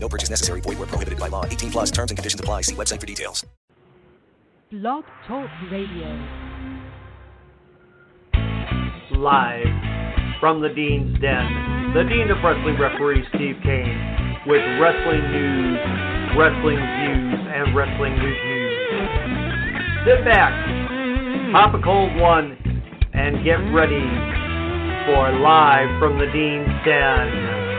No purchase necessary. Void where prohibited by law. 18 plus terms and conditions apply. See website for details. Blog Talk Radio. Live from the Dean's Den, the Dean of Wrestling referee Steve Kane with wrestling news, wrestling views, and wrestling reviews. Sit back, pop a cold one, and get ready for Live from the Dean's Den.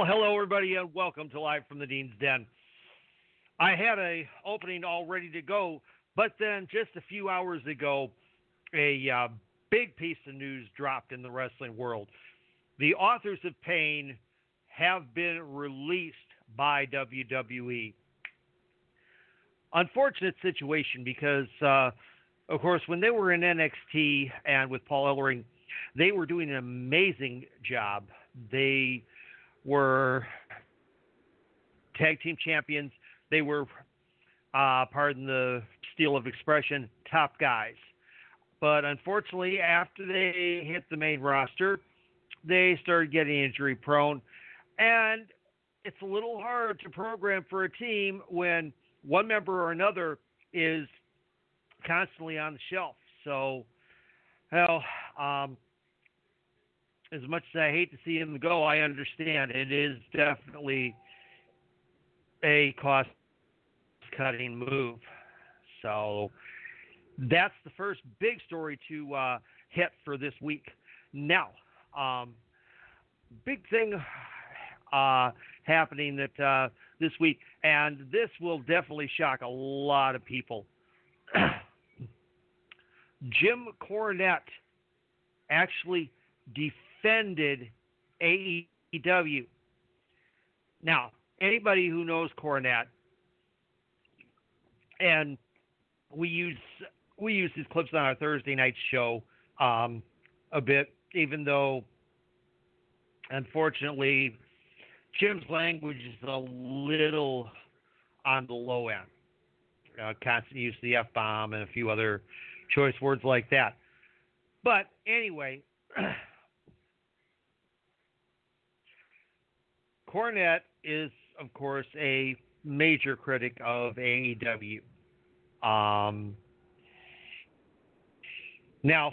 Well, hello everybody, and welcome to Live from the Dean's Den. I had a opening all ready to go, but then just a few hours ago, a uh, big piece of news dropped in the wrestling world. The authors of Pain have been released by WWE. Unfortunate situation because, uh, of course, when they were in NXT and with Paul Ellering, they were doing an amazing job. They were tag team champions. They were, uh, pardon the steel of expression, top guys. But unfortunately, after they hit the main roster, they started getting injury prone. And it's a little hard to program for a team when one member or another is constantly on the shelf. So, hell, um, as much as I hate to see him go, I understand it is definitely a cost cutting move. So that's the first big story to uh, hit for this week. Now, um, big thing uh, happening that uh, this week, and this will definitely shock a lot of people. Jim Cornette actually defended AEW. Now, anybody who knows Cornette, and we use we use these clips on our Thursday night show um, a bit, even though unfortunately Jim's language is a little on the low end. Uh, constant use of the F bomb and a few other choice words like that. But anyway, Cornette is, of course, a major critic of AEW. Um, now,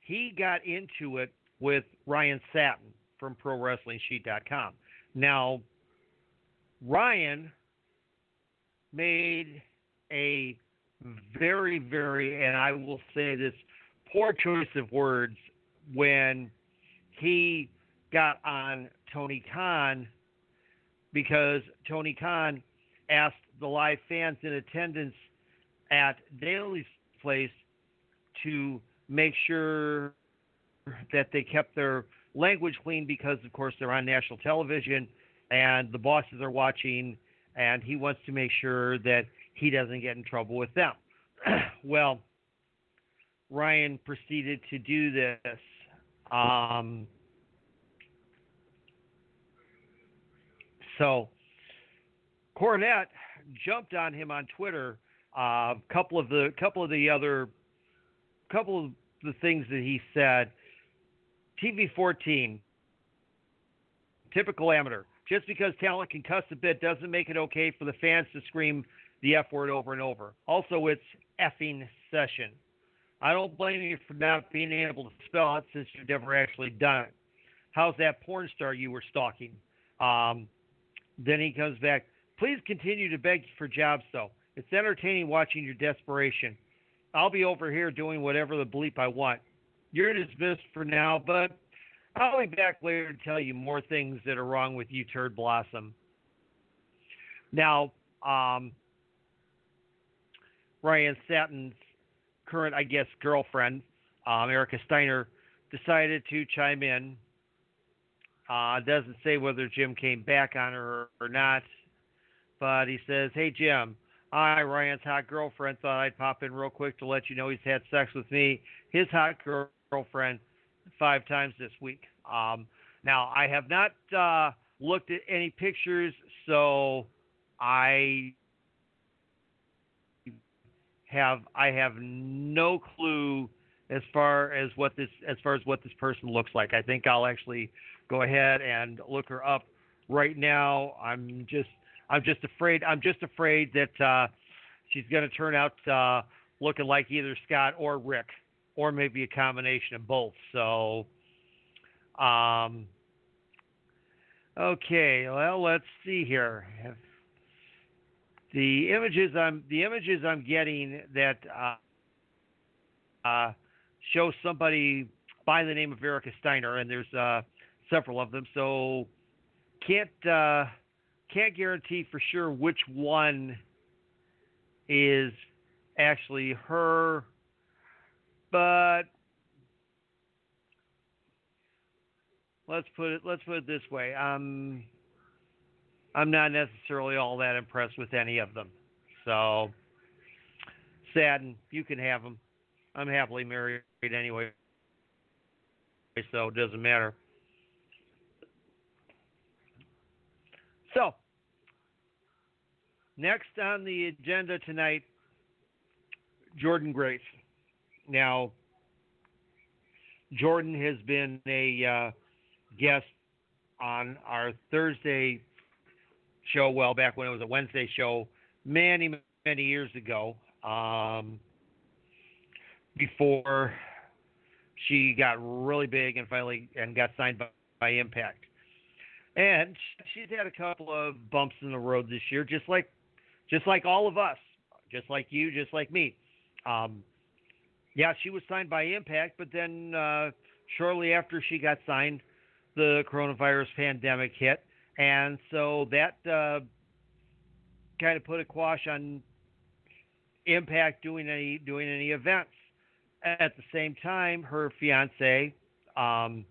he got into it with Ryan Satin from ProWrestlingSheet.com. Now, Ryan made a very, very, and I will say this, poor choice of words when he got on Tony Khan because Tony Khan asked the live fans in attendance at Daily's place to make sure that they kept their language clean because, of course, they're on national television and the bosses are watching, and he wants to make sure that he doesn't get in trouble with them. well, Ryan proceeded to do this. Um, so Cornette jumped on him on Twitter. A uh, couple of the couple of the other couple of the things that he said. TV 14, typical amateur. Just because talent can cuss a bit doesn't make it okay for the fans to scream the F word over and over. Also, it's effing session. I don't blame you for not being able to spell it since you've never actually done it. How's that porn star you were stalking? Um, then he comes back. Please continue to beg for jobs, though. It's entertaining watching your desperation. I'll be over here doing whatever the bleep I want. You're dismissed for now, but I'll be back later to tell you more things that are wrong with you, Turd Blossom. Now, um, Ryan Satin's current, I guess, girlfriend, um, Erica Steiner, decided to chime in. Uh, doesn't say whether Jim came back on her or not, but he says, "Hey Jim, I Ryan's hot girlfriend thought I'd pop in real quick to let you know he's had sex with me, his hot girlfriend, five times this week." Um, now I have not uh, looked at any pictures, so I have I have no clue as far as what this as far as what this person looks like. I think I'll actually go ahead and look her up right now. I'm just I'm just afraid I'm just afraid that uh, she's going to turn out uh, looking like either Scott or Rick, or maybe a combination of both. So, um, okay, well let's see here. The images I'm the images I'm getting that uh, uh, show somebody by the name of Erica Steiner, and there's uh, several of them. So can't uh, can't guarantee for sure which one is actually her, but let's put it let's put it this way. Um, I'm not necessarily all that impressed with any of them. So, Satin, you can have them. I'm happily married anyway, so it doesn't matter. So, next on the agenda tonight, Jordynne Grace. Now, Jordynne has been a uh, guest on our Thursday show, well, back when it was a Wednesday show, many, many years ago, um, before she got really big and finally and got signed by, by Impact. And she's had a couple of bumps in the road this year, just like just like all of us, just like you, just like me. Um, yeah, she was signed by Impact, but then uh, shortly after she got signed, the coronavirus pandemic hit, and so that uh, kind of put a quash on Impact doing any doing any events. At the same time, her fiance, um,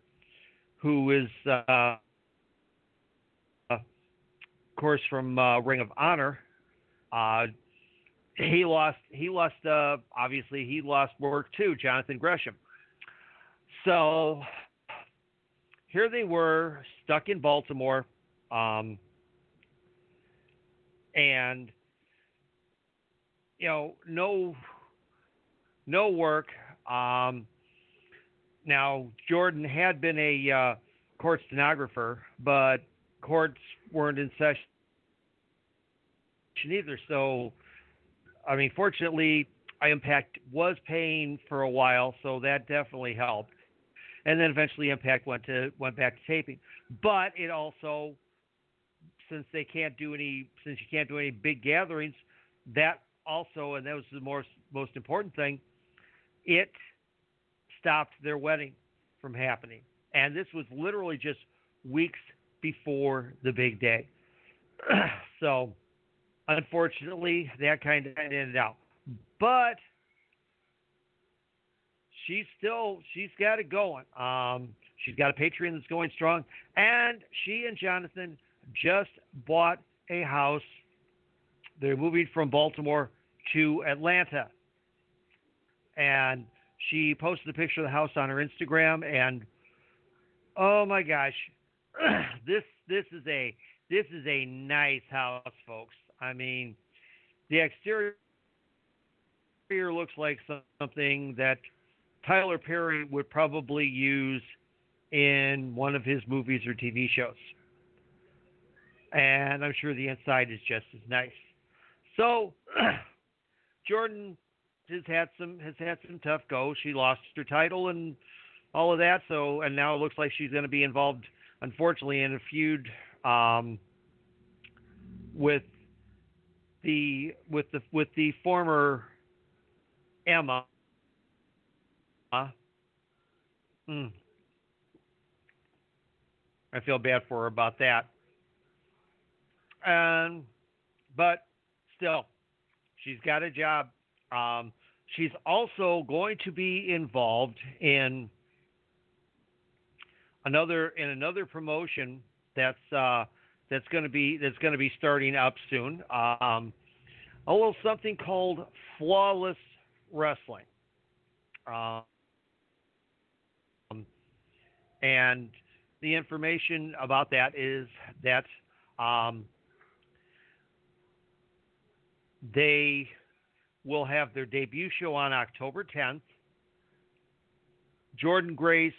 who is uh, course from uh, Ring of Honor, uh, he lost he lost uh, obviously he lost work too, Jonathan Gresham. So here they were stuck in Baltimore um, and you know, no, no work. Um, now Jordynne had been a uh, court stenographer, but courts weren't in session either. So, I mean, fortunately, Impact was paying for a while, so that definitely helped. And then eventually, Impact went to went back to taping. But it also since they can't do any since you can't do any big gatherings, that also and that was the most most important thing, it stopped their wedding from happening. And this was literally just weeks before the big day. so unfortunately that kind of ended out. But she's still she's got it going. Um, she's got a Patreon that's going strong, and she and Jonathan just bought a house. They're moving from Baltimore to Atlanta. And she posted a picture of the house on her Instagram and oh my gosh. this this is a this is a nice house, folks. I mean, the exterior looks like something that Tyler Perry would probably use in one of his movies or TV shows and I'm sure the inside is just as nice. So Jordynne has had some has had some tough go. She lost her title and all of that. So and now it looks like she's going to be involved, unfortunately, in a feud um, with the with the with the former Emma. Mm. I feel bad for her about that. And but still, she's got a job. Um, she's also going to be involved in another in another promotion that's uh, that's going to be that's going to be starting up soon. Um, a little something called Flawless Wrestling. Um, and the information about that is that um, they will have their debut show on October 10th. Jordynne Grace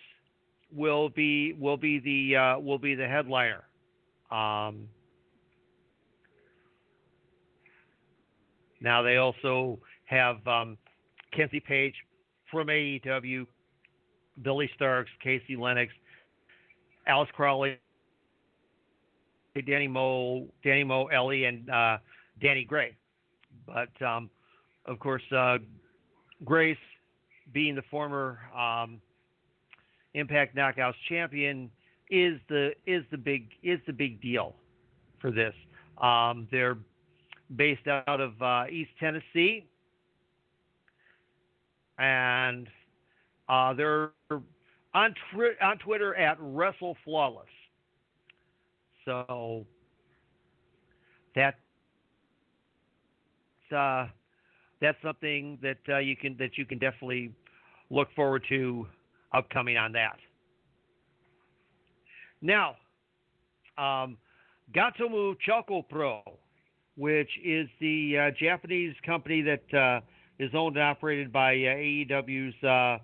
will be will be the uh, will be the headliner. Um, now they also have um, Kenzie Paige from AEW, Billy Starks, Casey Lennox, Alice Crawley, Danny Mo, Danny Mo, Ellie, and uh, Danny Gray. But um, of course, uh, Grace, being the former um, Impact Knockouts champion, is the is the big is the big deal for this. Um, they're based out of uh, East Tennessee, and uh, they're on on Twitter at Wrestle Flawless. So that uh, that's something that uh, you can that you can definitely look forward to upcoming on that. Now, um, Gatoh Move Choco Pro, which is the uh, Japanese company that uh, is owned and operated by uh, AEW's uh,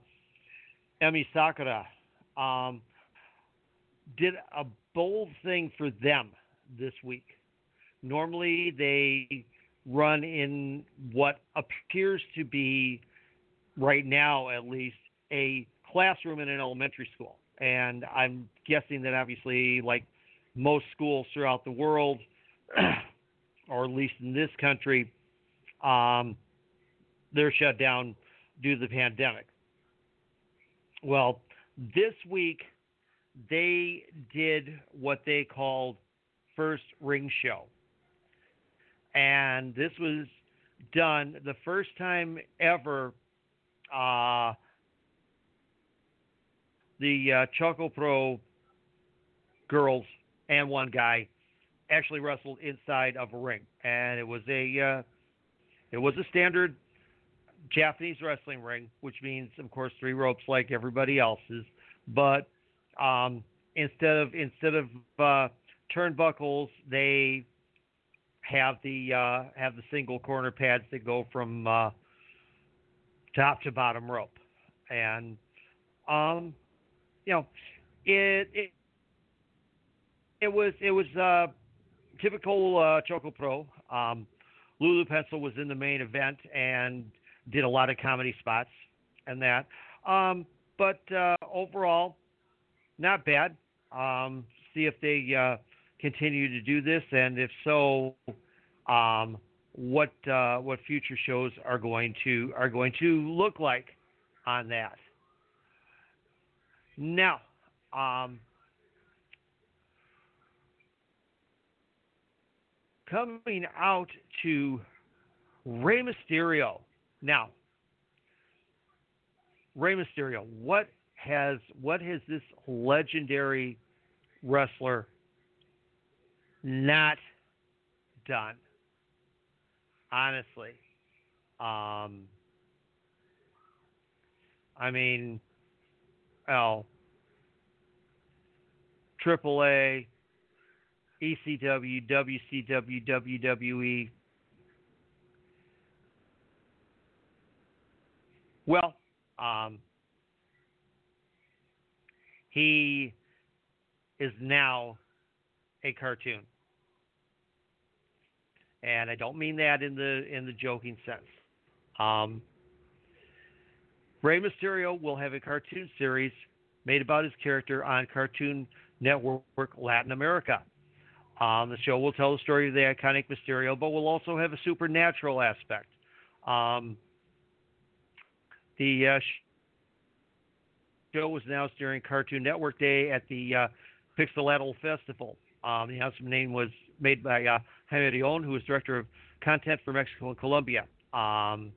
Emi Sakura, um, did a bold thing for them this week. Normally, they run in what appears to be, right now at least, a classroom in an elementary school. And I'm guessing that obviously, like most schools throughout the world, or at least in this country, um, they're shut down due to the pandemic. Well, this week they did what they called first ring show. And this was done the first time ever uh, the uh, Choco Pro girls and one guy actually wrestled inside of a ring, and it was a uh, it was a standard Japanese wrestling ring, which means, of course, three ropes like everybody else's. But um, instead of instead of uh, turnbuckles, they have the uh, have the single corner pads that go from uh, top to bottom rope, and um, you know, it it it was it was uh, typical uh, Choco Pro. Um, Lulu Pencil was in the main event and did a lot of comedy spots and that. Um, but uh, overall, not bad. Um, see if they uh, continue to do this, and if so, um, what uh, what future shows are going to are going to look like on that. Now, um, coming out to Rey Mysterio. Now, Rey Mysterio, what has what has this legendary wrestler not done? Honestly, um, I mean, L, AAA, ECW, WCW, WWE. Well, um, he is now a cartoon. And I don't mean that in the in the joking sense. Um, Rey Mysterio will have a cartoon series made about his character on Cartoon Network Latin America. Um, the show will tell the story of the iconic Mysterio, but will also have a supernatural aspect. Um, the uh, show was announced during Cartoon Network Day at the uh, Festival. Um, the announcement name was made by uh, Jaime Rion, who is director of content for Mexico and Colombia. Um,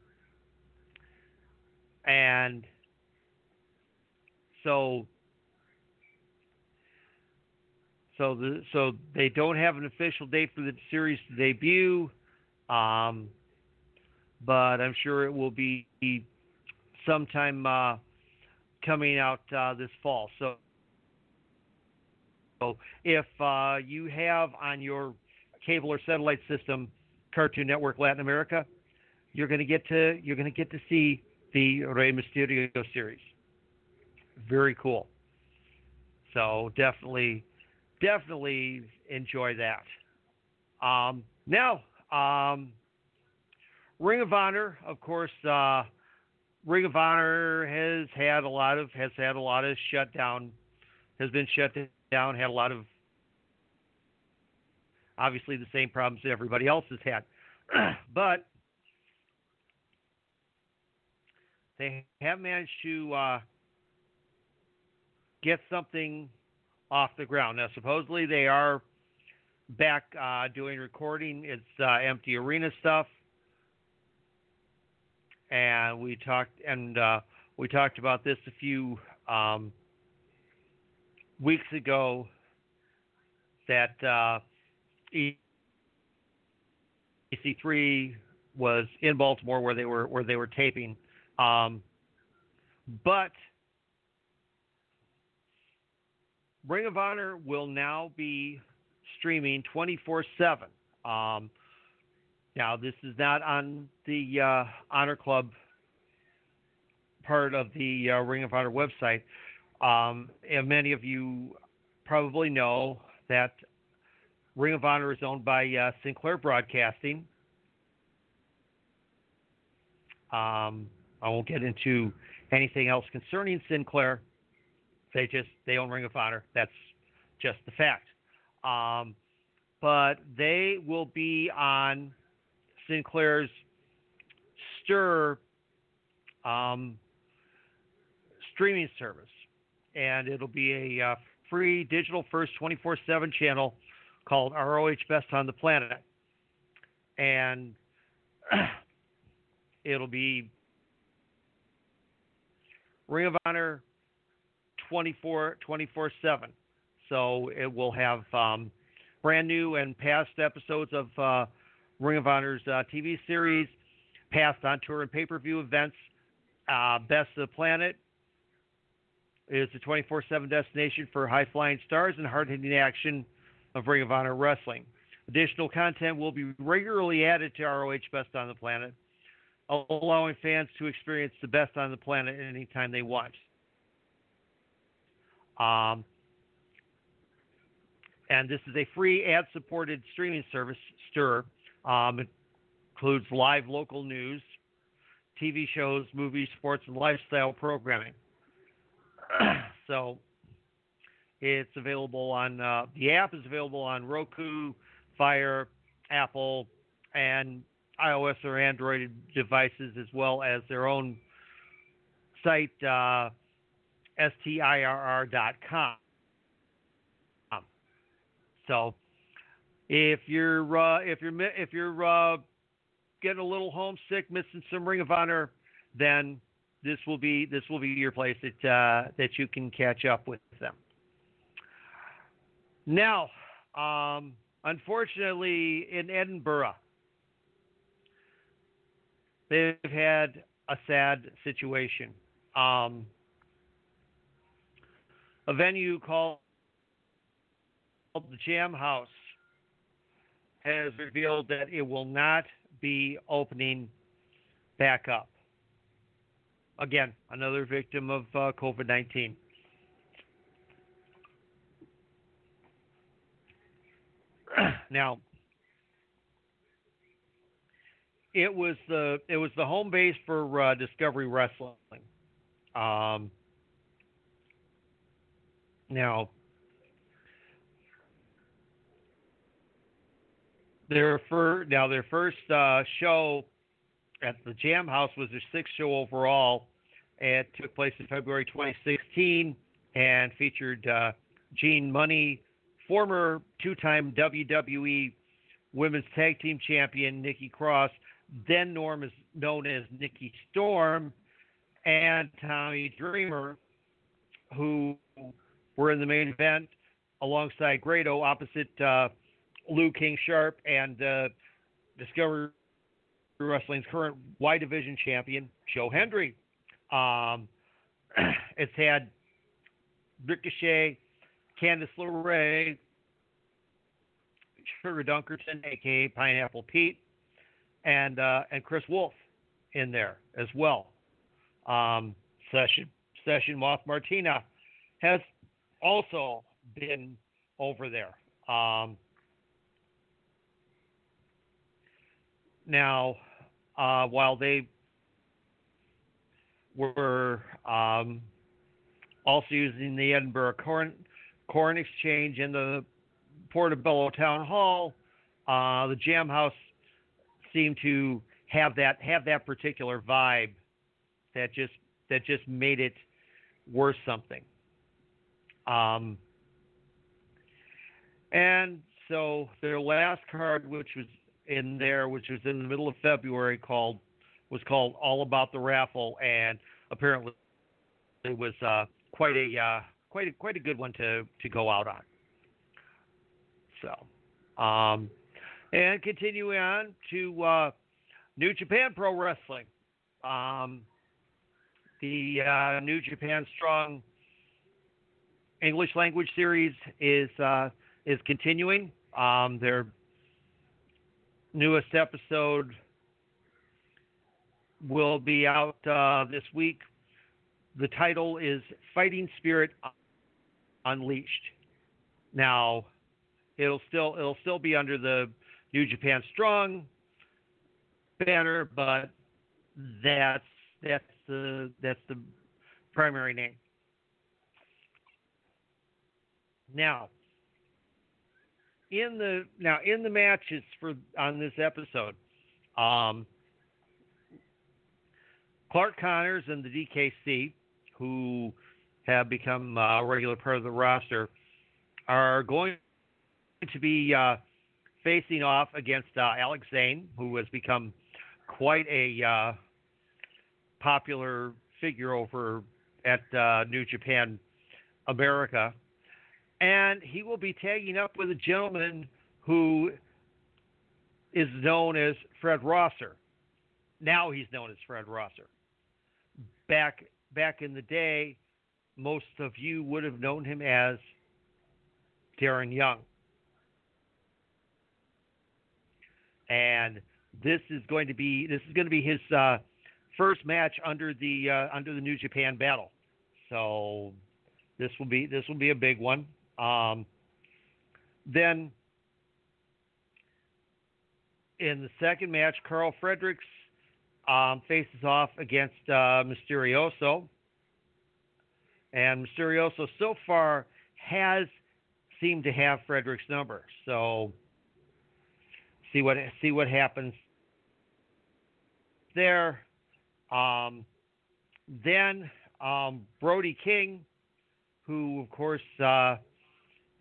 and so so the so they don't have an official date for the series to debut, um, but I'm sure it will be sometime uh, coming out uh, this fall. So. So if uh, you have on your cable or satellite system Cartoon Network Latin America, you're going to get to you're going to get to see the Rey Mysterio series. Very cool. So definitely, definitely enjoy that. Um, now, um, Ring of Honor, of course, uh, Ring of Honor has had a lot of has had a lot of shutdown, has been shut down, had a lot of obviously the same problems that everybody else has had. but they have managed to uh, get something off the ground. Now, supposedly they are back uh, doing recording. It's uh, empty arena stuff, and we talked and uh, we talked about this a few um, weeks ago. That uh, EC3 was in Baltimore where they were where they were taping, um, but Ring of Honor will now be streaming 24/7. Um, now this is not on the uh, Honor Club part of the uh, Ring of Honor website. Um, and many of you probably know that Ring of Honor is owned by uh, Sinclair Broadcasting. Um, I won't get into anything else concerning Sinclair. They just they own Ring of Honor. That's just the fact. Um, but they will be on Sinclair's Stirr um, streaming service, and it'll be a uh, free digital first 24/7 channel called ROH Best on the Planet. And it'll be Ring of Honor 24 24 7. So it will have um, brand new and past episodes of uh, Ring of Honor's uh, TV series, past on tour and pay per view events. Uh, Best of the Planet is a 24 7 destination for high flying stars and hard hitting action of Ring of Honor Wrestling. Additional content will be regularly added to ROH Best on the Planet, allowing fans to experience the best on the planet anytime they want. Um, and this is a free ad-supported streaming service, Stirr. Um, it includes live local news, TV shows, movies, sports, and lifestyle programming. so it's available on uh, the app is available on Roku, Fire, Apple, and iOS or Android devices, as well as their own site, uh, stirr.com. So, if you're uh, if you're if you're uh, getting a little homesick, missing some Ring of Honor, then this will be this will be your place that uh, that you can catch up with them. Now, um, unfortunately, in Edinburgh, they've had a sad situation. Um, a venue called the Jam House has revealed that it will not be opening back up. Again, another victim of uh, COVID 19. now, it was the it was the home base for uh, Discovery Wrestling. Um, now, their fir- now their first uh, show at the Jam House was their sixth show overall. It took place in February 2016 and featured uh, Gene Money former two time WWE Women's Tag Team Champion Nikki Cross, then Norm is known as Nikki Storm, and Tommy Dreamer, who were in the main event alongside Grado opposite uh, Lou King Sharp and uh, Discovery Wrestling's current Y Division champion, Joe Hendry. Um, it's had Ricochet, Candice LeRae, Sugar Dunkerton, aka Pineapple Pete, and uh, and Chris Wolf in there as well. Um, Session Session Moth Martina has also been over there. Um, now, uh, while they were um, also using the Edinburgh Corn, Corn Exchange and the Portobello Town Hall, uh, the Jam House seemed to have that have that particular vibe that just that just made it worth something. Um, and so their last card, which was in there, which was in the middle of February, called was called All About the Raffle, and apparently it was uh, quite a uh, quite a quite a good one to to go out on. So, um, and continuing on to uh, New Japan Pro Wrestling, um, the uh, New Japan Strong English language series is uh, is continuing. Um, their newest episode will be out uh, this week. The title is Fighting Spirit Unleashed. Now, it'll still it'll still be under the New Japan Strong banner, but that's that's the that's the primary name. Now, in the now in the matches for on this episode, um, Clark Connors and the DKC, who have become a regular part of the roster, are going to be uh, facing off against uh, Alex Zayne, who has become quite a uh, popular figure over at uh, New Japan America and he will be tagging up with a gentleman who is known as Fred Rosser. Now he's known as Fred Rosser. Back back in the day, most of you would have known him as Darren Young. And this is going to be this is going to be his uh, first match under the uh, under the New Japan Battle. So this will be this will be a big one. Um, then in the second match, Karl Fredericks um, faces off against uh, Misterioso. And Misterioso so far has seemed to have Fredericks' number. So see what see what happens there. Um, then um, Brody King, who of course uh,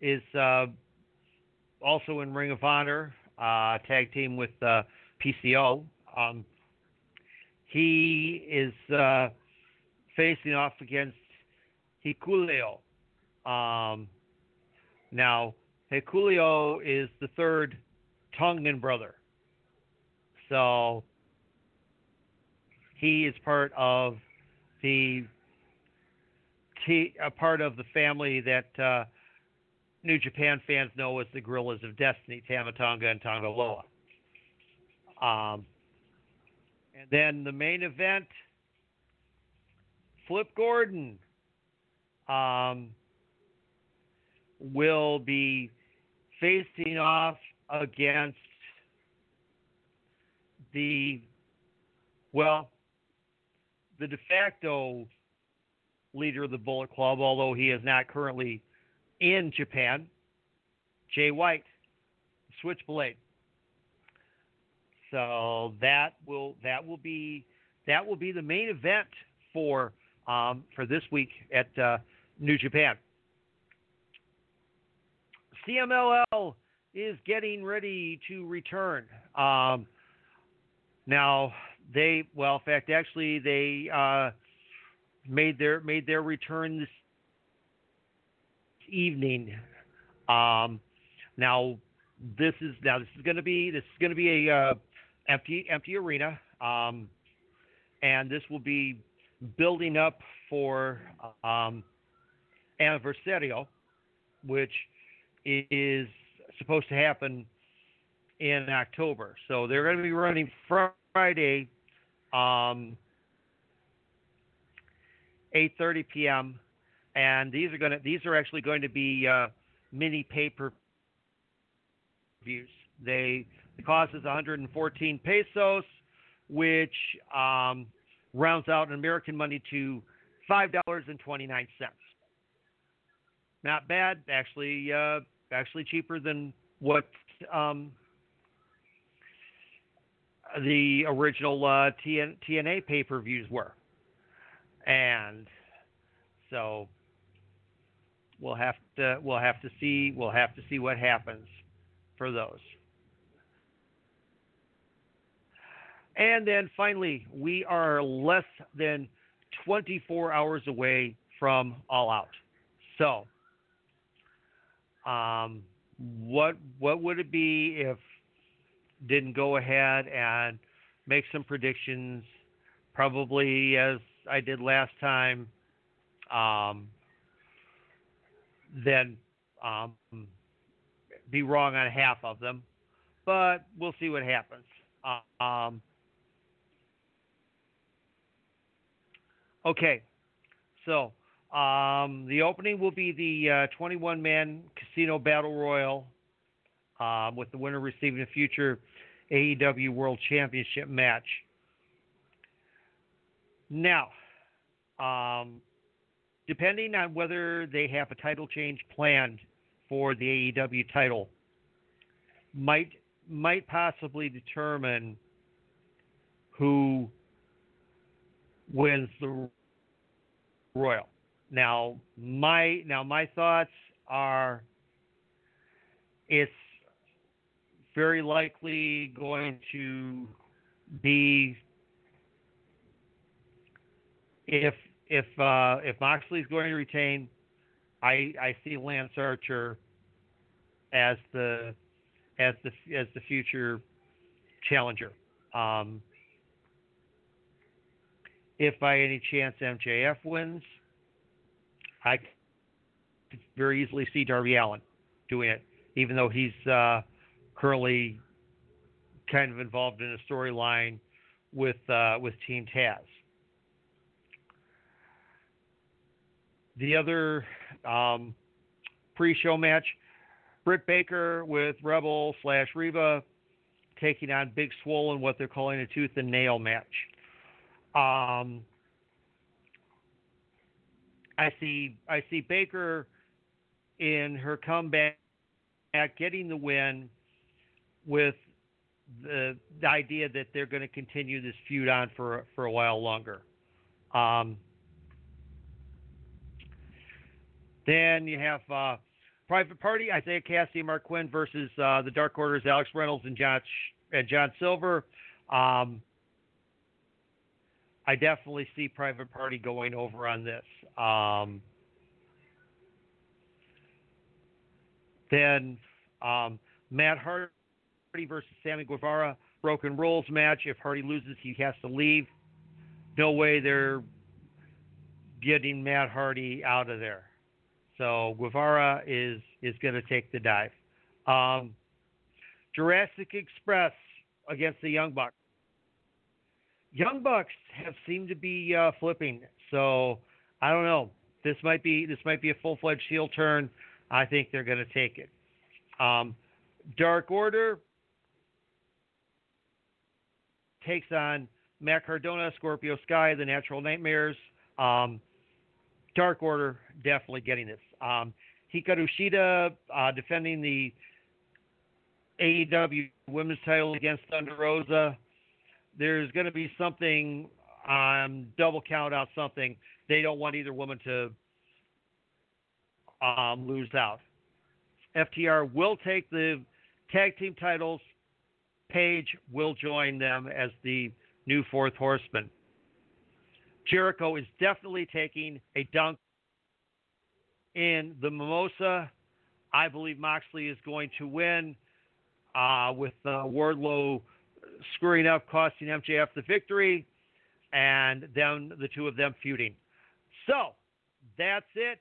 is uh, also in Ring of Honor, uh, tag team with uh, PCO. Um, he is uh, facing off against Hikuleo. Um, now, Hikuleo is the third Tongan brother. So he is part of the a part of the family that uh, New Japan fans know as the Guerrillas of Destiny, Tama Tonga and Tanga Loa. Um, and then the main event, Flip Gordon um, will be facing off against the, well, the de facto leader of the Bullet Club, although he is not currently in Japan, Jay White, Switchblade. So that will that will be that will be the main event for um, for this week at uh, New Japan. CMLL is getting ready to return. Um, now they well, in fact, actually they uh, made their made their return this evening. Um, now this is now this is going to be this is going to be a uh, empty empty arena, um, and this will be building up for um, Aniversario, which is supposed to happen in October. So they're going to be running Friday, um, 8:30 p.m. And these are going to these are actually going to be uh, mini paper views. They the cost is 114 pesos, which um, rounds out in American money to five dollars and 29 cents. Not bad, actually. Uh, actually cheaper than what um, the original uh, TN, TNA pay per views were, and so we'll have to we'll have to see we'll have to see what happens for those. And then finally, we are less than 24 hours away from All Out. So, um, what what would it be if didn't go ahead and make some predictions, probably as I did last time, um, then um, be wrong on half of them, but we'll see what happens. Um, okay, so um, the opening will be the uh, 21 man casino battle royal, um, with the winner receiving a future AEW World Championship match. Now, um, depending on whether they have a title change planned for the AEW title, might might possibly determine who wins the Royal. Now, my now my thoughts are it's very likely going to be if if uh, if Moxley is going to retain, I I see Lance Archer as the as the as the future challenger. Um, if by any chance MJF wins, I could very easily see Darby Allin doing it, even though he's uh, currently kind of involved in a storyline with uh, with Team Taz. The other um, pre-show match, Britt Baker with Rebel slash Reba taking on Big Swollen, what they're calling a tooth and nail match. Um, I see I see Baker in her comeback at getting the win with the, the idea that they're going to continue this feud on for for a while longer. Um, then you have uh, Private Party, Isaiah Kassidy, Marq Quen versus uh, the Dark Order's Alex Reynolds and John and John Silver. Um, I definitely see Private Party going over on this. Um, then um, Matt Hardy versus Sammy Guevara broken rules match. If Hardy loses, he has to leave. No way they're getting Matt Hardy out of there. So Guevara is is going to take the dive. Um, Jurassic Express against the Young Bucks. Young Bucks have seemed to be uh, flipping. So I don't know. This might be this might be a full fledged heel turn. I think they're going to take it. Um, Dark Order takes on Matt Cardona, Scorpio Sky, the Natural Nightmares. Um, Dark Order definitely getting this. Um, Hikaru Shida uh, defending the AEW Women's title against Thunder Rosa there's going to be something um, double count out something. They don't want either woman to um, lose out. FTR will take the tag team titles. Page will join them as the new fourth horseman. Jericho is definitely taking a dunk in the Mimosa. I believe Moxley is going to win uh, with uh, Wardlow screwing up, costing MJF the victory, and then the two of them feuding. So that's it.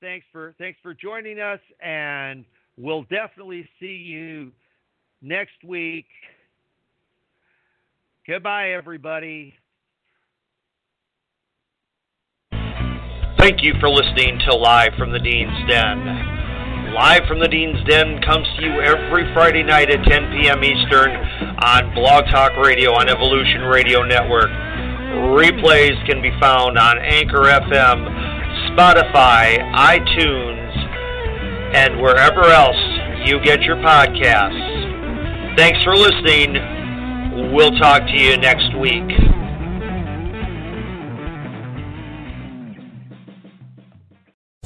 Thanks for thanks for joining us, and we'll definitely see you next week. Goodbye, everybody. Thank you for listening to Live from the Dean's Den. Live from the Dean's Den comes to you every Friday night at 10 p.m. Eastern on Blog Talk Radio on Evolution Radio Network. Replays can be found on Anchor FM, Spotify, iTunes, and wherever else you get your podcasts. Thanks for listening. We'll talk to you next week.